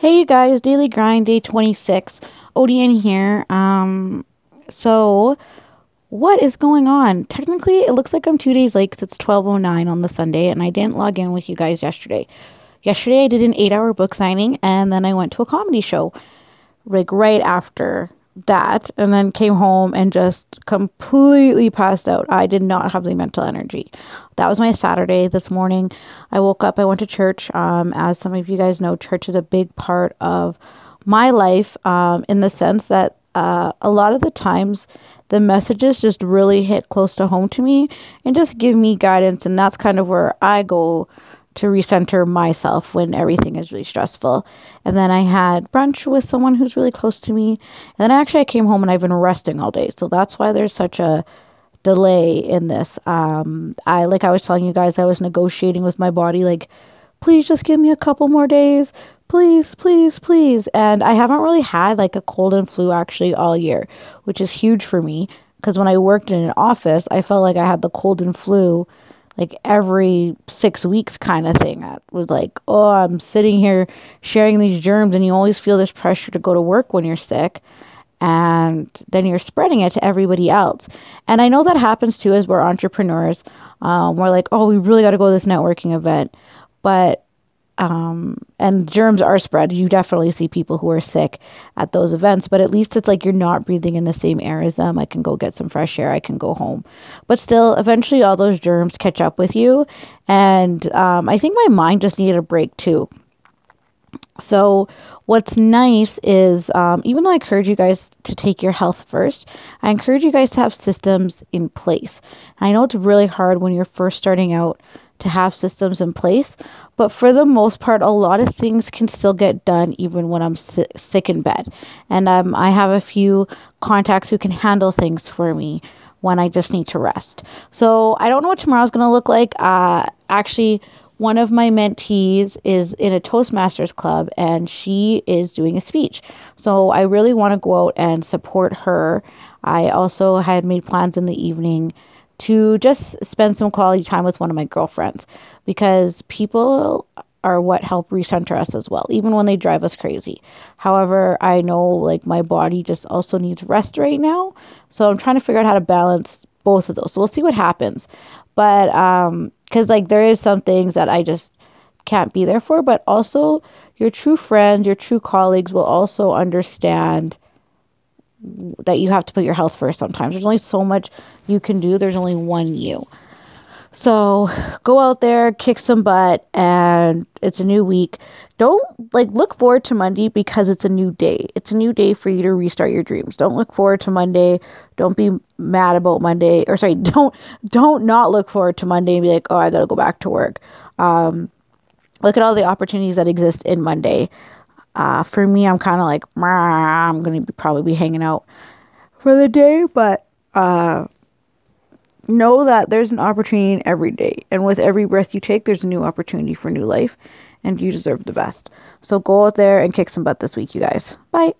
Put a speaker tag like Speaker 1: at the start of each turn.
Speaker 1: Hey you guys, Daily Grind Day 26. ODN here. Um so what is going on? Technically, it looks like I'm 2 days late cuz it's 12:09 on the Sunday and I didn't log in with you guys yesterday. Yesterday I did an 8-hour book signing and then I went to a comedy show like right after that and then came home and just completely passed out. I did not have the mental energy. That was my Saturday this morning. I woke up, I went to church. Um, as some of you guys know, church is a big part of my life um, in the sense that uh, a lot of the times the messages just really hit close to home to me and just give me guidance. And that's kind of where I go to recenter myself when everything is really stressful. And then I had brunch with someone who's really close to me. And then actually I came home and I've been resting all day. So that's why there's such a delay in this. Um I like I was telling you guys I was negotiating with my body like please just give me a couple more days. Please, please, please. And I haven't really had like a cold and flu actually all year, which is huge for me because when I worked in an office, I felt like I had the cold and flu like every six weeks kind of thing. I was like, oh, I'm sitting here sharing these germs, and you always feel this pressure to go to work when you're sick, and then you're spreading it to everybody else. And I know that happens too as we're entrepreneurs. Um, we're like, oh, we really got to go to this networking event, but um, and germs are spread. You definitely see people who are sick at those events, but at least it's like you're not breathing in the same air as them. I can go get some fresh air. I can go home, but still, eventually, all those germs catch up with you. And um, I think my mind just needed a break too. So, what's nice is um, even though I encourage you guys to take your health first, I encourage you guys to have systems in place. I know it's really hard when you're first starting out to have systems in place, but for the most part, a lot of things can still get done even when I'm si- sick in bed. And um, I have a few contacts who can handle things for me when I just need to rest. So I don't know what tomorrow's going to look like. Uh, actually, one of my mentees is in a Toastmasters club and she is doing a speech. So I really want to go out and support her. I also had made plans in the evening to just spend some quality time with one of my girlfriends because people are what help recenter us as well, even when they drive us crazy. However, I know like my body just also needs rest right now. So I'm trying to figure out how to balance both of those. So we'll see what happens. But um cuz like there is some things that I just can't be there for, but also your true friends, your true colleagues will also understand that you have to put your health first sometimes. There's only so much you can do. There's only one you. So go out there, kick some butt, and it's a new week. Don't like look forward to Monday because it's a new day. It's a new day for you to restart your dreams. Don't look forward to Monday. Don't be mad about Monday. Or sorry, don't don't not look forward to Monday and be like, oh, I gotta go back to work. Um, look at all the opportunities that exist in Monday. Uh, for me, I'm kind of like, I'm gonna be, probably be hanging out for the day, but uh, know that there's an opportunity every day. And with every breath you take, there's a new opportunity for new life. And you deserve the best. So go out there and kick some butt this week, you guys. Bye.